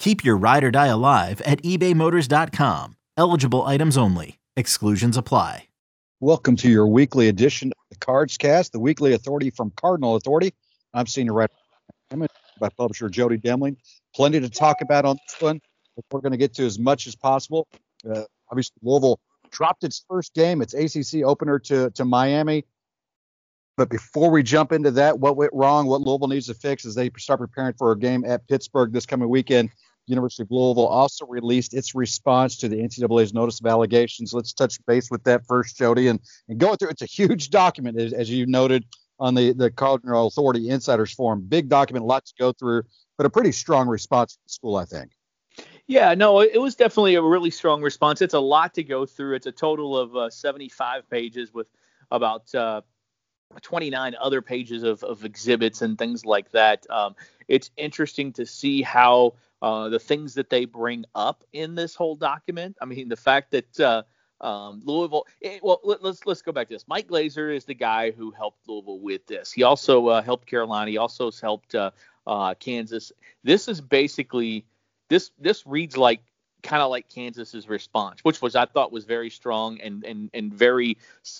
Keep your ride or die alive at ebaymotors.com. Eligible items only. Exclusions apply. Welcome to your weekly edition of the Cards Cast, the weekly authority from Cardinal Authority. I'm senior writer by publisher Jody Demling. Plenty to talk about on this one. We're going to get to as much as possible. Uh, obviously, Louisville dropped its first game, its ACC opener to to Miami. But before we jump into that, what went wrong, what Louisville needs to fix as they start preparing for a game at Pittsburgh this coming weekend. University of Louisville also released its response to the NCAA's notice of allegations. Let's touch base with that first, Jody, and, and going through. It's a huge document, as, as you noted on the the Cardinal Authority Insiders Forum. Big document, lots to go through, but a pretty strong response from the school, I think. Yeah, no, it was definitely a really strong response. It's a lot to go through. It's a total of uh, 75 pages with about uh, 29 other pages of, of exhibits and things like that. Um, it's interesting to see how uh, the things that they bring up in this whole document. I mean, the fact that uh, um, Louisville. It, eh, well, let, us let's, let's go back to this. Mike Glazier is the guy who helped Louisville with this. He also uh, helped Carolina. He also helped uh, uh, Kansas. This is basically this this reads like kind of like Kansas's response, which was I thought was very strong and and and very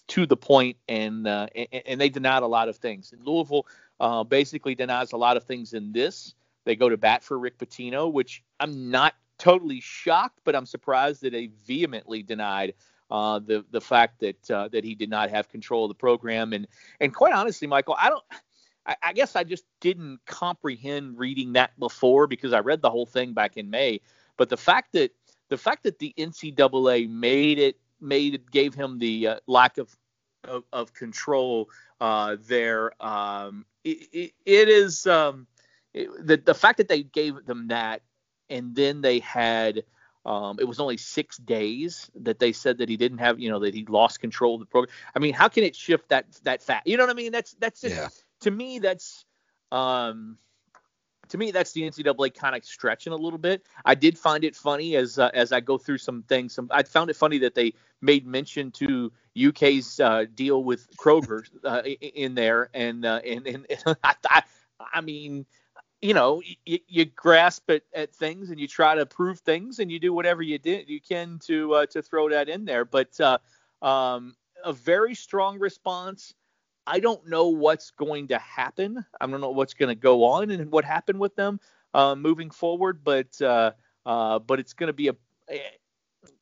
to the point, and uh, and, they denied a lot of things. And Louisville uh, basically denies a lot of things in this. They go to bat for Rick Pitino, which I'm not totally shocked, but I'm surprised that they vehemently denied uh, the the fact that uh, that he did not have control of the program. And and quite honestly, Michael, I don't. I guess I just didn't comprehend reading that before because I read the whole thing back in May. But the fact that the fact that the NCAA made it made it gave him the uh, lack of of, of control uh, there, um, it, it, it is um, it, the the fact that they gave them that, and then they had. Um, it was only six days that they said that he didn't have, you know, that he lost control of the program. I mean, how can it shift that that fast? You know what I mean? That's that's just, yeah. to me that's um to me, that's the NCAA kind of stretching a little bit. I did find it funny as uh, as I go through some things. Some I found it funny that they made mention to UK's uh, deal with Kroger uh, in there, and uh, and and, and I, I mean, you know, you, you grasp at, at things and you try to prove things, and you do whatever you did you can to uh, to throw that in there. But uh, um, a very strong response. I don't know what's going to happen. I don't know what's going to go on and what happened with them uh, moving forward, but uh, uh, but it's going to be a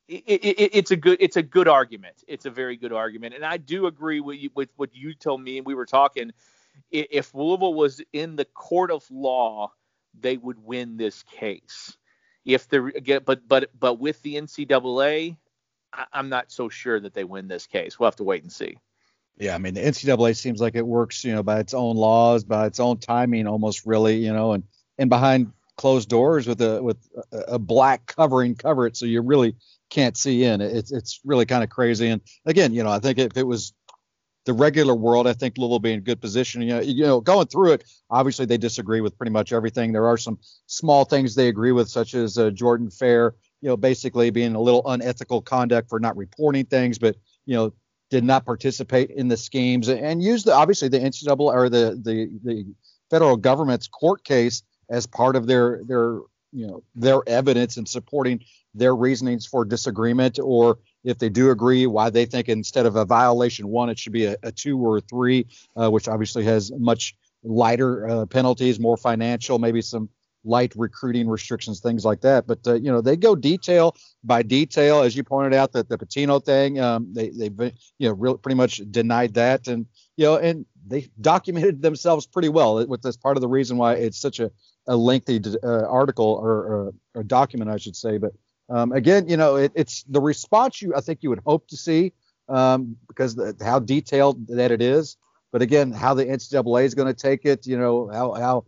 it, it, it's a good it's a good argument. It's a very good argument, and I do agree with you, with what you told me. And we were talking. If Louisville was in the court of law, they would win this case. If the but but but with the NCAA, I'm not so sure that they win this case. We'll have to wait and see. Yeah, I mean the NCAA seems like it works, you know, by its own laws, by its own timing, almost really, you know, and and behind closed doors with a with a, black covering cover it, so you really can't see in. It's it's really kind of crazy. And again, you know, I think if it was the regular world, I think Louisville be in good position. You know, you know, going through it, obviously they disagree with pretty much everything. There are some small things they agree with, such as uh, Jordan Fair, you know, basically being a little unethical conduct for not reporting things, but you know, did not participate in the schemes and used the, obviously the NCAA or the, the the federal government's court case as part of their their you know their evidence in supporting their reasonings for disagreement or if they do agree why they think instead of a violation one it should be a, a two or a three uh, which obviously has much lighter uh, penalties more financial maybe some light recruiting restrictions, things like that. But uh, you know, they go detail by detail, as you pointed out, that the Pitino thing, um, they they you know pretty much denied that, and you know, and they documented themselves pretty well. With this part of the reason why it's such a, a lengthy uh, article or, or, or, document, I should say. But um, again, you know, it, it's the response you I think you would hope to see um, because the, how detailed that it is. But again, how the NCAA is going to take it, you know, how how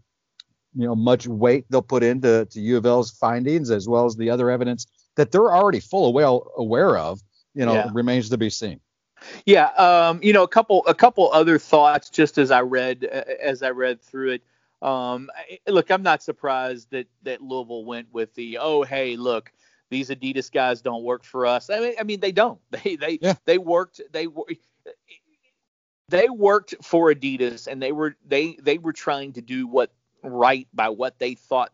you know much weight they'll put into to U of L's findings as well as the other evidence that they're already full well aware of, you know, yeah. remains to be seen. Yeah, um, you know, a couple a couple other thoughts just as I read as I read through it. Um, look, I'm not surprised that that Louisville went with the oh hey look these Adidas guys don't work for us. I mean, I mean they don't. They they yeah. they worked they they worked for Adidas and they were they they were trying to do what right by what they thought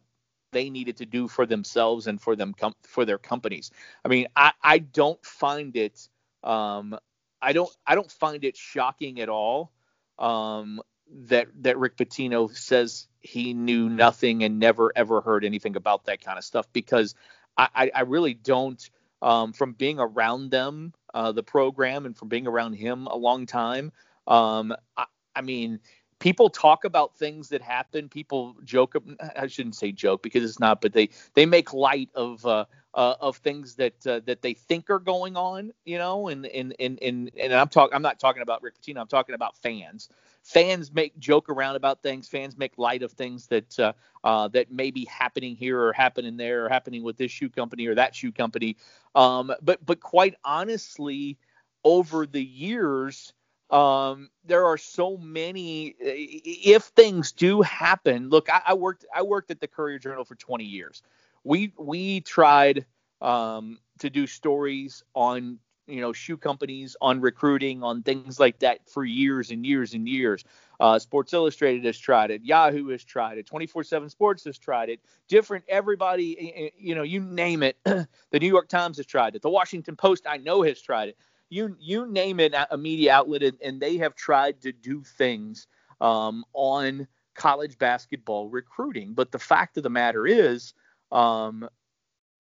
they needed to do for themselves and for them com- for their companies. I mean, I I don't find it um I don't I don't find it shocking at all um that that Rick Pitino says he knew nothing and never ever heard anything about that kind of stuff because I I really don't um from being around them uh the program and from being around him a long time um I, I mean people talk about things that happen. People joke. I shouldn't say joke because it's not, but they they make light of uh, uh, of things that uh, that they think are going on. You know, and and and and, and I'm talking. I'm not talking about Rick Pitino. I'm talking about fans. Fans make joke around about things. Fans make light of things that uh, uh, that may be happening here or happening there or happening with this shoe company or that shoe company. Um, but but quite honestly, over the years, um, there are so many. If things do happen, look, I, I, worked I worked at the Courier Journal for 20 years. We we tried um, to do stories on you know shoe companies, on recruiting, on things like that for years and years and years. Uh, Sports Illustrated has tried it. Yahoo has tried it. 24/7 Sports has tried it. Different everybody, you know, you name it. the New York Times has tried it. The Washington Post I know has tried it you you name it a media outlet, and they have tried to do things um, on college basketball recruiting. But the fact of the matter is, um,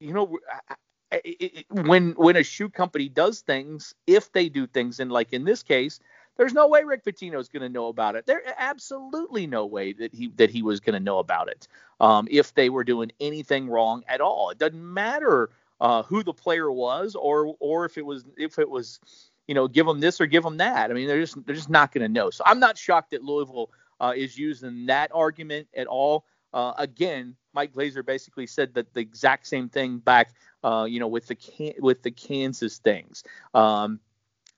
you know, it, it, when when a shoe company does things, if they do things, and like in this case, there's no way Rick Pitino is going to know about it. There absolutely no way that he that he was going to know about it um, if they were doing anything wrong at all. It doesn't matter uh, who the player was, or or if it was if it was, you know, give them this or give them that. I mean, they're just they're just not going to know. So I'm not shocked that Louisville uh, is using that argument at all. Uh, again, Mike Glazier basically said that the exact same thing back, uh, you know, with the with the Kansas things. Um,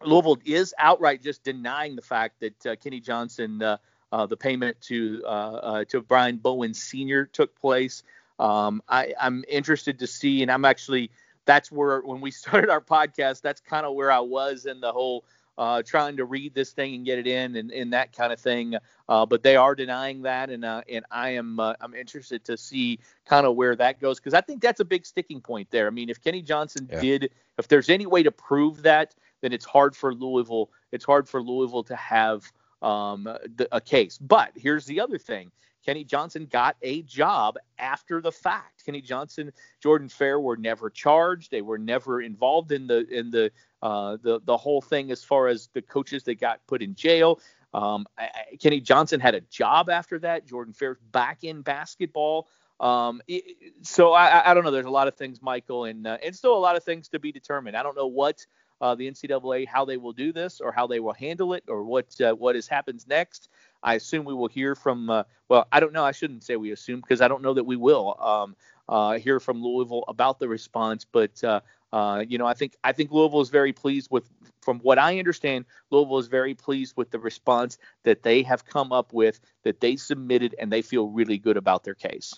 Louisville is outright just denying the fact that uh, Kenny Johnson, uh, the payment to uh, uh, to Brian Bowen Sr. took place. Um, I, I'm interested to see, and I'm actually that's where when we started our podcast, that's kind of where I was in the whole uh, trying to read this thing and get it in and, and that kind of thing. Uh, but they are denying that, and uh, and I am uh, I'm interested to see kind of where that goes because I think that's a big sticking point there. I mean, if Kenny Johnson yeah. did, if there's any way to prove that, then it's hard for Louisville. It's hard for Louisville to have um, the, a case. But here's the other thing: Kenny Johnson got a job after the fact. Kenny Johnson, Jordan Fair were never charged. They were never involved in the in the uh, the the whole thing as far as the coaches that got put in jail. Um, I, Kenny Johnson had a job after that. Jordan Fair's back in basketball. Um, it, so I, I don't know. There's a lot of things, Michael, and uh, and still a lot of things to be determined. I don't know what uh, the NCAA how they will do this or how they will handle it or what uh, what is happens next. I assume we will hear from. Uh, well, I don't know. I shouldn't say we assume because I don't know that we will um, uh, hear from Louisville about the response. But uh, uh, you know, I think I think Louisville is very pleased with. From what I understand, Louisville is very pleased with the response that they have come up with, that they submitted, and they feel really good about their case.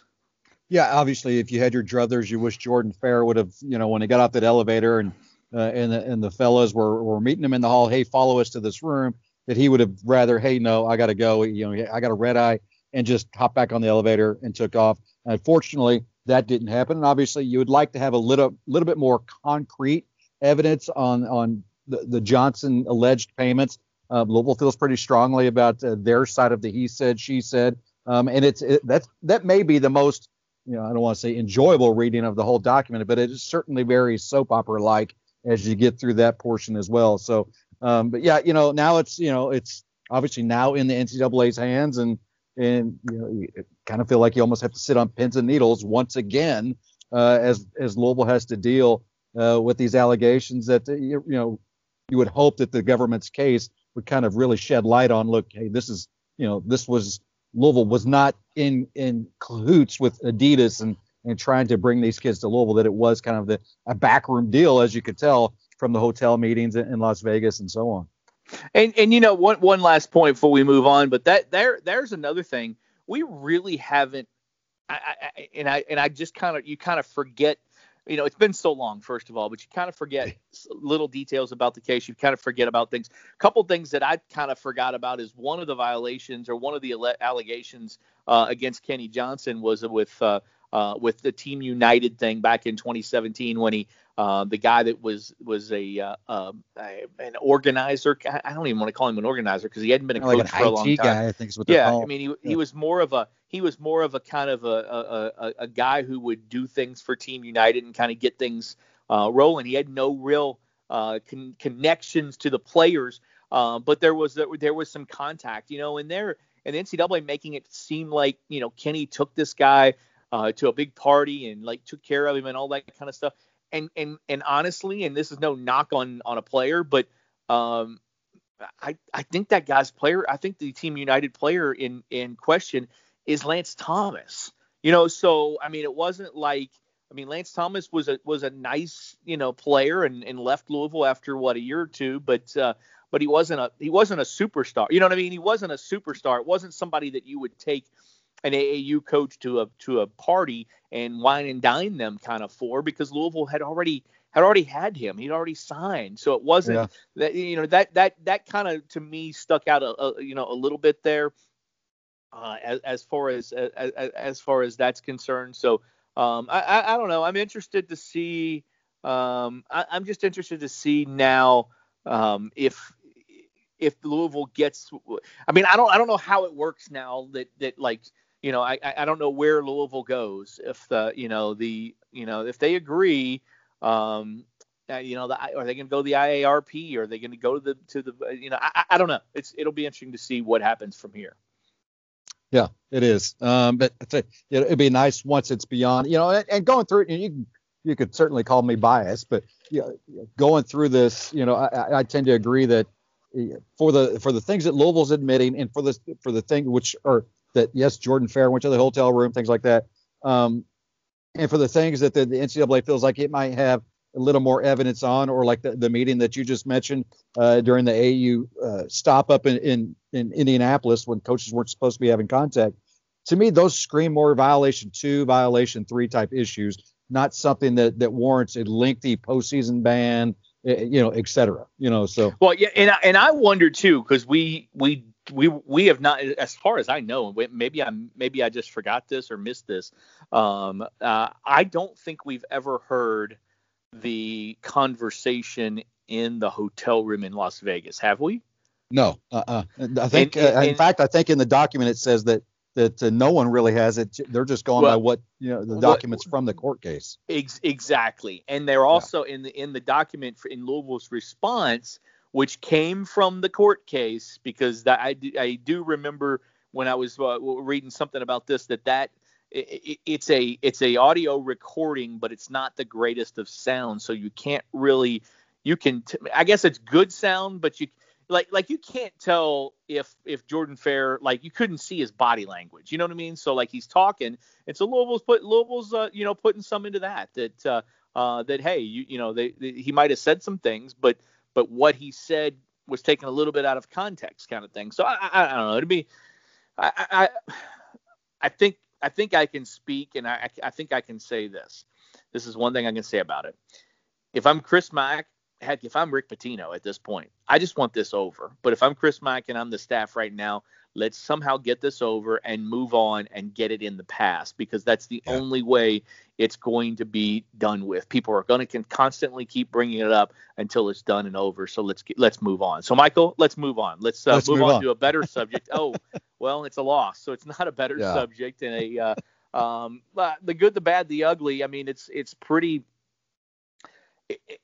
Yeah, obviously, if you had your druthers, you wish Jordan Fair would have, you know, when he got off that elevator and uh, and the, and the fellows were were meeting him in the hall. Hey, follow us to this room that he would have rather, hey, no, I got to go. You know, I got a red eye and just hop back on the elevator and took off. Unfortunately, that didn't happen. And obviously, you would like to have a little little bit more concrete evidence on on the, the Johnson alleged payments. Uh, Louisville feels pretty strongly about uh, their side of the he said she said, um, and it's it, that's that may be the most you know, I don't want to say enjoyable reading of the whole document, but it is certainly very soap opera like as you get through that portion as well. So, um, but yeah, you know, now it's you know it's obviously now in the NCAA's hands, and and you know, you kind of feel like you almost have to sit on pins and needles once again uh, as as Louisville has to deal uh, with these allegations that you, you know you would hope that the government's case would kind of really shed light on. Look, hey, this is you know this was Louisville was not in in cahoots with Adidas and and trying to bring these kids to Louisville. That it was kind of the a backroom deal, as you could tell from the hotel meetings in, in Las Vegas and so on. And and you know one one last point before we move on, but that there there's another thing we really haven't. I, I and I and I just kind of you kind of forget you know, it's been so long, first of all, but you kind of forget little details about the case. You kind of forget about things. A couple things that I kind of forgot about is one of the violations or one of the allegations uh, against Kenny Johnson was with uh, uh, with the Team United thing back in 2017 when he uh, the guy that was was a, uh, uh, an organizer. I don't even want to call him an organizer because he hadn't been a coach like for a long time. Guy, I think is what yeah, I mean he, yeah. he was more of a he was more of a kind of a a, a guy who would do things for Team United and kind of get things uh, rolling. He had no real uh, con- connections to the players, uh, but there was there was some contact, you know, and there and the NCAA making it seem like you know Kenny took this guy uh, to a big party and like took care of him and all that kind of stuff. And and and honestly, and this is no knock on on a player, but um, I I think that guy's player. I think the Team United player in in question is Lance Thomas. You know, so I mean, it wasn't like I mean, Lance Thomas was a was a nice you know player and, and left Louisville after what a year or two, but uh, but he wasn't a he wasn't a superstar. You know what I mean? He wasn't a superstar. It wasn't somebody that you would take an AAU coach to a to a party and wine and dine them kind of for because Louisville had already had already had him. He'd already signed, so it wasn't yeah. that you know that that that kind of to me stuck out a, a, you know a little bit there uh, as, as far as, as as far as that's concerned. So um, I, I, I don't know. I'm interested to see. Um, I, am just interested to see now um, if if Louisville gets. I mean, I don't I don't know how it works now that that like you know, I I don't know where Louisville goes if the you know the you know if they agree, um, you know, the, are they going to go to the IARP? Or are they going to go to the to the you know I, I don't know. It's it'll be interesting to see what happens from here. Yeah, it is. Um, but it'd be nice once it's beyond, you know, and, and going through it, you you could certainly call me biased, but you know, going through this, you know, I, I tend to agree that for the for the things that Louisville's admitting, and for the for the thing which are that yes, Jordan Fair went to the hotel room, things like that. Um, and for the things that the, the, NCAA feels like it might have a little more evidence on, or like the, the meeting that you just mentioned uh, during the AU uh, stop up in, in, in Indianapolis when coaches weren't supposed to be having contact. To me, those scream more violation two, violation three type issues, not something that that warrants a lengthy postseason ban, eh, you know, et cetera. You know, so. Well, yeah, and I, and I wonder too because we we we we have not, as far as I know, maybe I maybe I just forgot this or missed this. Um, uh, I don't think we've ever heard the conversation in the hotel room in Las Vegas, have we? No, uh-uh. I think, and, uh, in fact, I think in the document it says that that uh, no one really has it. They're just going well, by what you know the documents what, from the court case. Ex- exactly, and they're also yeah. in the in the document for, in Louisville's response which came from the court case because that, I, I do remember when I was uh, reading something about this that that it, it's a it's a audio recording but it's not the greatest of sound so you can't really you can t- I guess it's good sound but you like like you can't tell if if Jordan Fair like you couldn't see his body language. You know what I mean? So like he's talking. And so Louisville's put Louisville's uh, you know putting some into that that uh, uh, that hey you you know they, they he might have said some things but but what he said was taken a little bit out of context, kind of thing. So I, I, I don't know. It'd be, I, I, I think, I think I can speak, and I, I think I can say this. This is one thing I can say about it. If I'm Chris Mack, heck, if I'm Rick Pitino at this point, I just want this over. But if I'm Chris Mack and I'm the staff right now, let's somehow get this over and move on and get it in the past because that's the yeah. only way it's going to be done with. People are going to constantly keep bringing it up until it's done and over. So let's get, let's move on. So Michael, let's move on. Let's, uh, let's move, move on, on, to a better subject. oh, well, it's a loss, so it's not a better yeah. subject and a uh, Um, the good, the bad, the ugly. I mean, it's it's pretty. It, it,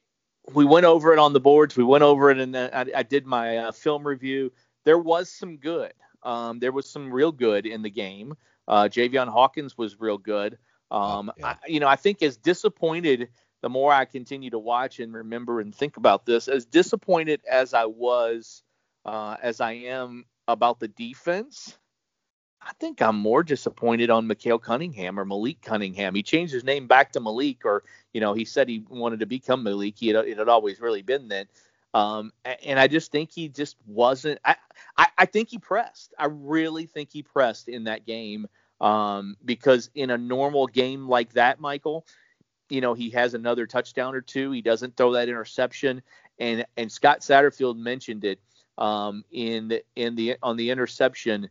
we went over it on the boards. We went over it, and I, I did my uh, film review. There was some good. Um, there was some real good in the game. Uh, Javian Hawkins was real good. Um, yeah. I, you know, I think as disappointed, the more I continue to watch and remember and think about this, as disappointed as I was, uh, as I am about the defense, I think I'm more disappointed on Micale Cunningham or Malik Cunningham. He changed his name back to Malik, or you know, he said he wanted to become Malik. He had, it had always really been that. Um, and I just think he just wasn't. I, I, I think he pressed. I really think he pressed in that game. Um, because in a normal game like that, Michael, you know, he has another touchdown or two. He doesn't throw that interception. And and Scott Satterfield mentioned it um, in the, in the on the interception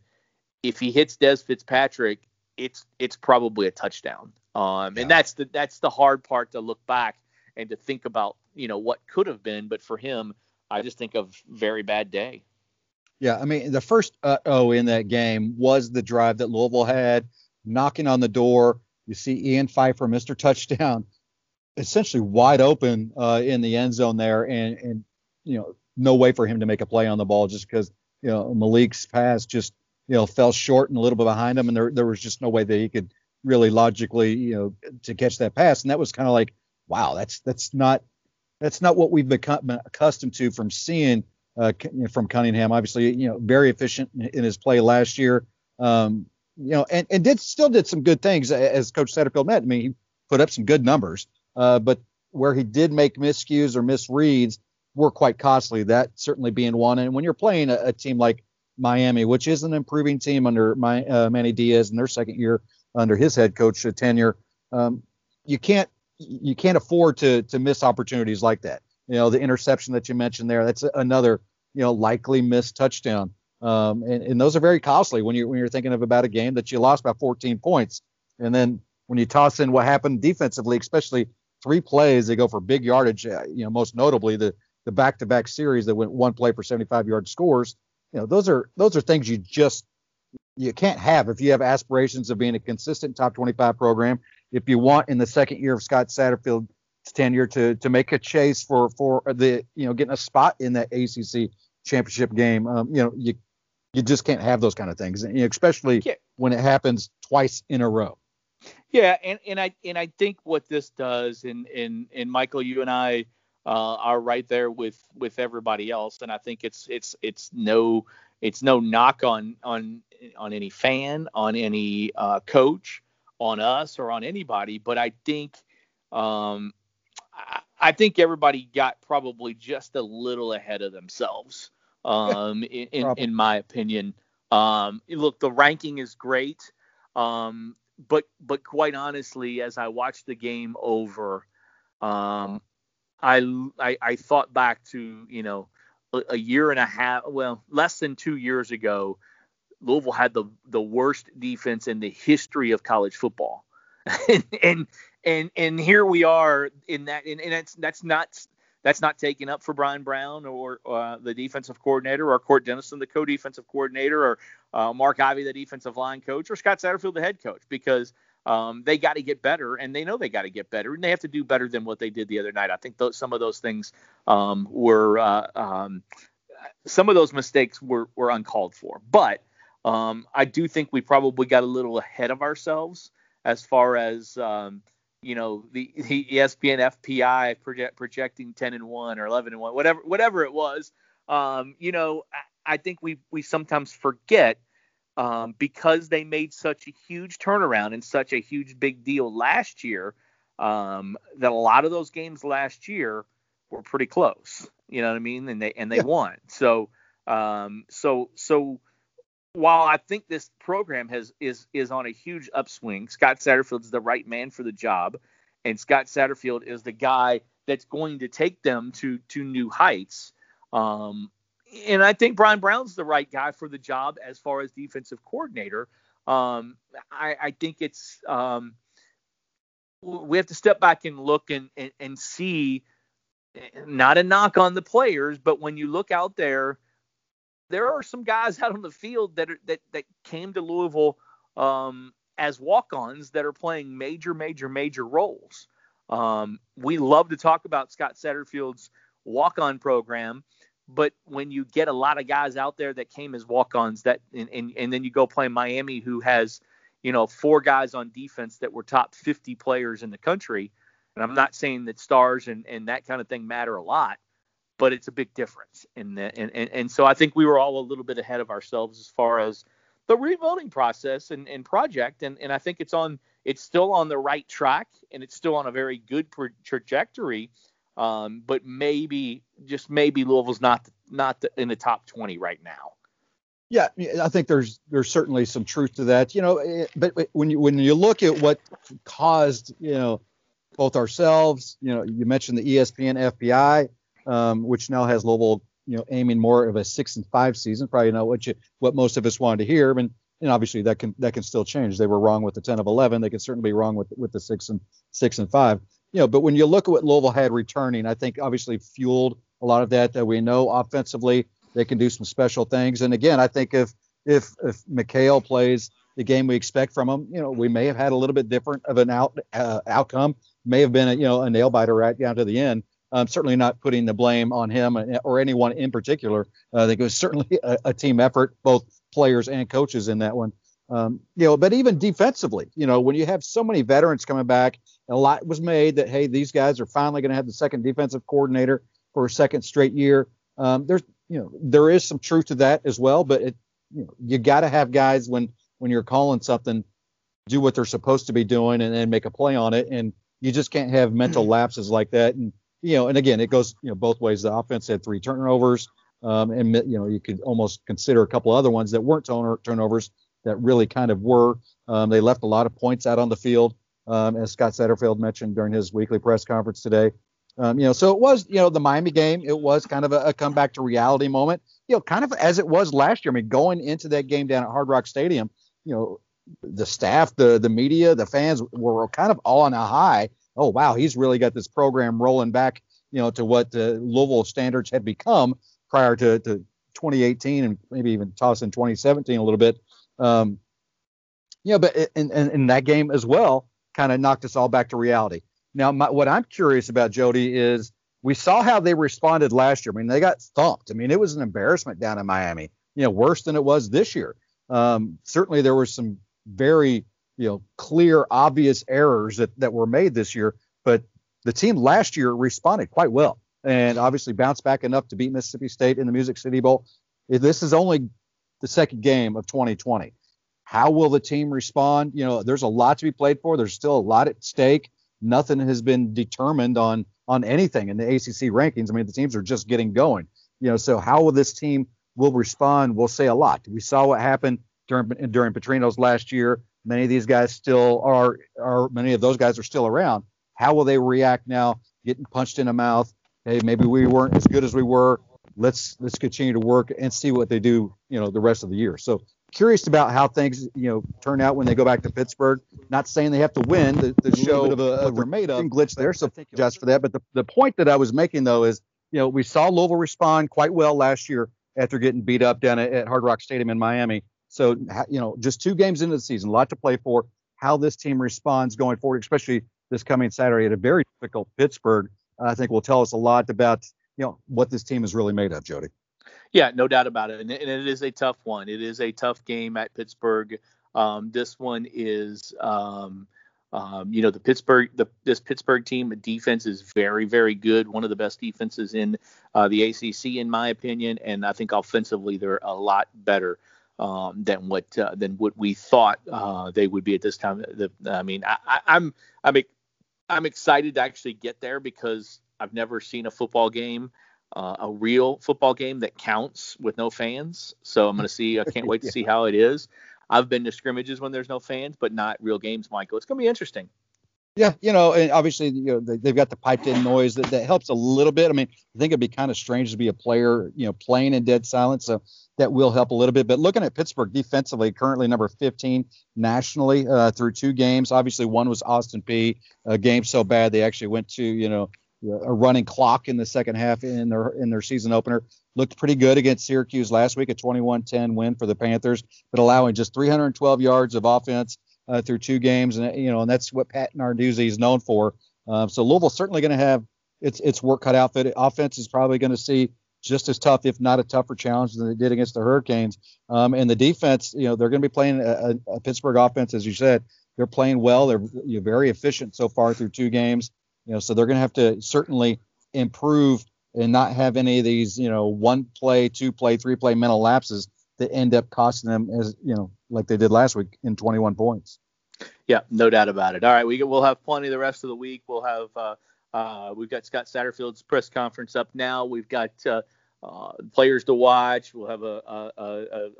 if he hits Dez Fitzpatrick, it's it's probably a touchdown. Um, and that's the that's the hard part to look back and to think about, you know, what could have been. But for him, I just think of very bad day. Yeah, I mean, the first uh oh in that game was the drive that Louisville had, knocking on the door. You see Ean Pfeifer, Mr. Touchdown, essentially wide open uh, in the end zone there, and and you know, no way for him to make a play on the ball just because you know Malik's pass just you know, fell short and a little bit behind him, and there there was just no way that he could really logically, you know, to catch that pass. And that was kind of like, wow, that's that's not that's not what we've become accustomed to from seeing uh, from Cunningham. Obviously, you know, very efficient in his play last year. Um, you know, and, and did still did some good things as Coach Satterfield met. I mean, he put up some good numbers, uh, but where he did make miscues or misreads were quite costly. That certainly being one. And when you're playing a, a team like Miami, which is an improving team under my, uh, Manny Diaz in their second year under his head coach uh, tenure. Um, you can't you can't afford to to miss opportunities like that. You know, the interception that you mentioned there, that's another you know likely missed touchdown. Um, and, and those are very costly when you're when you're thinking of about a game that you lost by 14 points, and then when you toss in what happened defensively, especially three plays, they go for big yardage. Uh, you know, most notably the the back-to-back series that went one play for 75 yard scores you know those are those are things you just you can't have if you have aspirations of being a consistent top 25 program. If you want in the second year of Scott Satterfield's tenure to to make a chase for for the you know getting a spot in that ACC championship game, um, you know you you just can't have those kind of things, and, you know, especially yeah. when it happens twice in a row. Yeah, and, and I and I think what this does, and and and Michael, you and I uh, are right there with with everybody else. And I think it's it's it's no it's no knock on on on any fan, on any uh, coach, on us or on anybody. But I think um, I, I think everybody got probably just a little ahead of themselves. Um, in, in, in my opinion. Um, look, the ranking is great. Um, but but quite honestly, as I watched the game over, um, I, I, I thought back to you know a, a, year and a half, well, less than two years ago, Louisville had the the worst defense in the history of college football, and, and and and here we are in that, and, and that's that's not that's not taken up for Bryan Brown or uh, the defensive coordinator, or Cort Dennison, the co-defensive coordinator, or uh, Mark Ivey, the defensive line coach, or Scott Satterfield, the head coach, because um, they got to get better, and they know they got to get better, and they have to do better than what they did the other night. I think those, some of those things um, were uh, um, some of those mistakes were were uncalled for, but um, I do think we probably got a little ahead of ourselves as far as um, you know the, the ESPN FPI project, projecting 10 and 1 or 11 and 1, whatever whatever it was. Um, you know, I, I think we we sometimes forget um, because they made such a huge turnaround and such a huge big deal last year um, that a lot of those games last year were pretty close. You know what I mean? And they and they yeah. won. So um, so so while I think this program has is is on a huge upswing, Scott Satterfield is the right man for the job, and Scott Satterfield is the guy that's going to take them to to new heights. Um, and I think Bryan Brown's the right guy for the job as far as defensive coordinator. Um, I, I, think it's um, we have to step back and look and, and, and, see. Not a knock on the players, but when you look out there, there are some guys out on the field that are, that that came to Louisville um, as walk-ons that are playing major, major, major roles. Um, we love to talk about Scott Satterfield's walk-on program, but when you get a lot of guys out there that came as walk-ons, that and, and, and then you go play Miami, who has you know four guys on defense that were top 50 players in the country, and I'm not saying that stars and, and that kind of thing matter a lot, but it's a big difference. And, and, and, and so I think we were all a little bit ahead of ourselves as far as the rebuilding process and, and project. And, and I think it's on, it's still on the right track and it's still on a very good pro- trajectory. Um, but maybe, just maybe Louisville's not, not the, in the top 20 right now. Yeah, I think there's there's certainly some truth to that. You know, eh, but when you when you look at what caused, you know, both ourselves, you know, you mentioned the ESPN FPI, um, which now has Louisville, you know, aiming more of a six and five season. Probably not what you what most of us wanted to hear. and and obviously that can that can still change. They were wrong with the 10 of 11. They could certainly be wrong with with the six and six and five. You know, but when you look at what Louisville had returning, I think obviously fueled a lot of that. That we know offensively they can do some special things. And again, I think if if if Micale plays the game we expect from him, you know, we may have had a little bit different of an out uh, outcome. May have been a, you know a nail biter right down to the end. Um, certainly not putting the blame on him or anyone in particular. Uh, I think it was certainly a, a, team effort, both players and coaches in that one. Um, you know, but even defensively, you know, when you have so many veterans coming back, a lot was made that hey, these guys are finally going to have the second defensive coordinator for a second straight year. Um, there's, you know, there is some truth to that as well, but it, you know, you got to have guys when when you're calling something do what they're supposed to be doing and then make a play on it, and you just can't have mental lapses like that. And you know, and again, it goes you know both ways. The offense had three turnovers, um, and you know you could almost consider a couple other ones that weren't turn- turnovers that really kind of were. Um, they left a lot of points out on the field, um, as Scott Satterfield mentioned during his weekly press conference today. Um, you know, so it was, you know, the Miami game. It was kind of a, a, comeback to reality moment. You know, kind of as it was last year. I mean, going into that game down at Hard Rock Stadium, you know, the staff, the the media, the fans were kind of all on a high oh wow, he's really got this program rolling back, you know, to what the Louisville standards had become prior to, to 2018 and maybe even toss in 2017 a little bit. Um, yeah, but in, in, in that game as well, kind of knocked us all back to reality. Now, my, what I'm curious about, Jody, is we saw how they responded last year. I mean, they got thumped. I mean, it was an embarrassment down in Miami, you know, worse than it was this year. Um, certainly, there were some very you know clear obvious errors that that were made this year but the team last year responded quite well and obviously bounced back enough to beat Mississippi State in the Music City Bowl. This is only the second game of 2020 how will the team respond? You know there's a lot to be played for. There's still a lot at stake. Nothing has been determined on on anything in the ACC rankings. I mean the teams are just getting going you know so how will this team will respond? Will say a lot. We saw what happened during during Petrino's last year Many of these guys still are, are many of those guys are still around. How will they react now? Getting punched in the mouth. Hey, maybe we weren't as good as we were. Let's let's continue to work and see what they do, you know, the rest of the year. So curious about how things, you know, turn out when they go back to Pittsburgh. Not saying they have to win. The, the show of a, a made up glitch there, so just for that. But the, the point that I was making though is, you know, we saw Louisville respond quite well last year after getting beat up down at, at Hard Rock Stadium in Miami. So, you know, just two games into the season, a lot to play for. How this team responds going forward, especially this coming Saturday at a very difficult Pittsburgh, I think will tell us a lot about, you know, what this team is really made of, Jody. Yeah, no doubt about it. And, it is a tough one. It is a tough game at Pittsburgh. Um, this one is, um, um, you know, the Pittsburgh, the, this Pittsburgh team defense is very, very good. One of the best defenses in uh, the ACC, in my opinion. And I think offensively, they're a lot better um, than what uh, than what we thought uh, they would be at this time. The, I mean, I, I'm I'm I'm excited to actually get there because I've never seen a football game, uh, a real football game that counts with no fans. So I'm going to see. I can't wait to yeah. see how it is. I've been to scrimmages when there's no fans, but not real games, Michael. It's going to be interesting. Yeah, you know, and obviously, you know, they, have got the piped in noise that, that helps a little bit. I mean, I think it'd be kind of strange to be a player, you know, playing in dead silence. So that will help a little bit. But looking at Pittsburgh defensively, currently number 15 nationally uh, through two games. Obviously, one was Austin Peay. A game so bad they actually went to, you know, a running clock in the second half in their in their season opener. Looked pretty good against Syracuse last week, a 21-10 win for the Panthers, but allowing just 312 yards of offense uh, through two games, and you know, and that's what Pat Narduzzi is known for. Um, so Louisville's certainly going to have its its work cut out. That offense is probably going to see just as tough, if not a tougher challenge than they did against the Hurricanes. Um, and the defense, you know, they're going to be playing a, a, Pittsburgh offense, as you said. They're playing well. They're you know, very efficient so far through two games. You know, so they're going to have to certainly improve and not have any of these, you know, one play, two play, three play mental lapses that end up costing them, as you know, like they did last week in 21 points. Yeah, no doubt about it. All right, we we'll have plenty the rest of the week. We'll have uh, uh, we've got Scott Satterfield's press conference up now. We've got uh, uh, players to watch. We'll have a, a, a,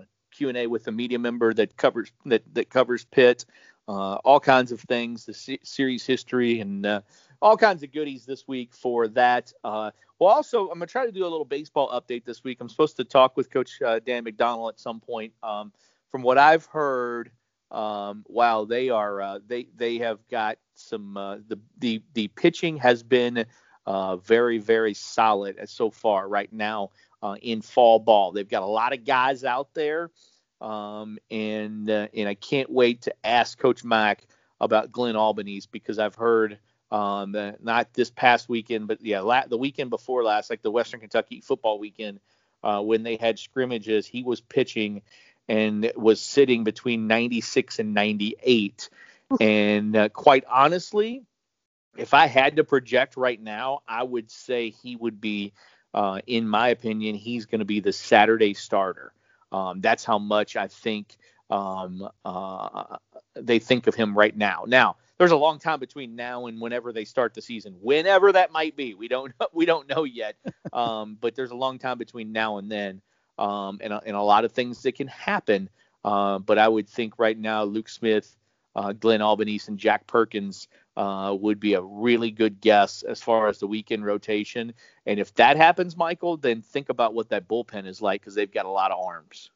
a Q&A with a media member that covers that that covers Pitt, uh, all kinds of things, the se- series history, and uh, all kinds of goodies this week for that. Uh, well, also I'm gonna try to do a little baseball update this week. I'm supposed to talk with Coach uh, Dan McDonnell at some point. Um, from what I've heard, um, wow, they are uh, they they have got some the the the pitching has been uh, very, very solid so far right now uh, in fall ball. They've got a lot of guys out there, um, and uh, and I can't wait to ask Coach Mack about Glenn Albanese because I've heard um, not this past weekend, but yeah, la- the weekend before last, like the Western Kentucky football weekend, uh, when they had scrimmages, he was pitching and was sitting between 96 and 98. And uh, quite honestly, if I had to project right now, I would say he would be, uh, in my opinion, he's going to be the Saturday starter. Um, that's how much I think um, uh, they think of him right now. Now, there's a long time between now and whenever they start the season, whenever that might be. We don't we don't know yet, um, but there's a long time between now and then, um, and, and a lot of things that can happen. Uh, but I would think right now, Luke Smith, uh, Glenn Albanese, and Jack Perkins uh, would be a really good guess as far as the weekend rotation. And if that happens, Michael, then think about what that bullpen is like because they've got a lot of arms.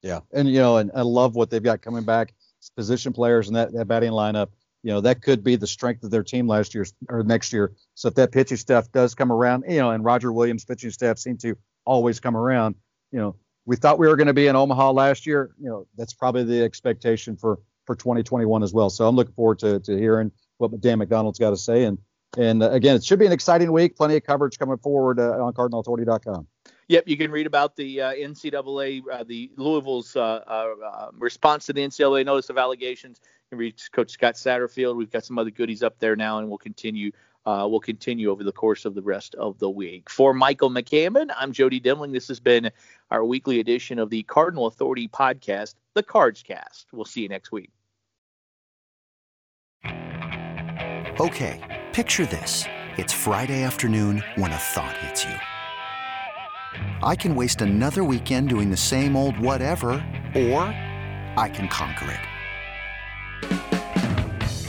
Yeah, and you know, and I love what they've got coming back. Position players and that, that batting lineup. You know, that could be the strength of their team last year or next year. So if that pitching staff does come around, you know, and Roger Williams' pitching staff seem to always come around, you know, we thought we were going to be in Omaha last year. You know, that's probably the expectation for for 2021 as well. So I'm looking forward to to hearing what Dan McDonnell's got to say. And and uh, again, it should be an exciting week. Plenty of coverage coming forward uh, on CardinalAuthority.com. Yep, you can read about the uh, NCAA, uh, the Louisville's uh, uh, response to the NCAA notice of allegations. Read Coach Scott Satterfield. We've got some other goodies up there now, and we'll continue. Uh, we'll continue over the course of the rest of the week. For Michael McCammon, I'm Jody Demling. This has been our weekly edition of the Cardinal Authority podcast, the Cards Cast. We'll see you next week. Okay, picture this. It's Friday afternoon when a thought hits you. I can waste another weekend doing the same old whatever, or I can conquer it.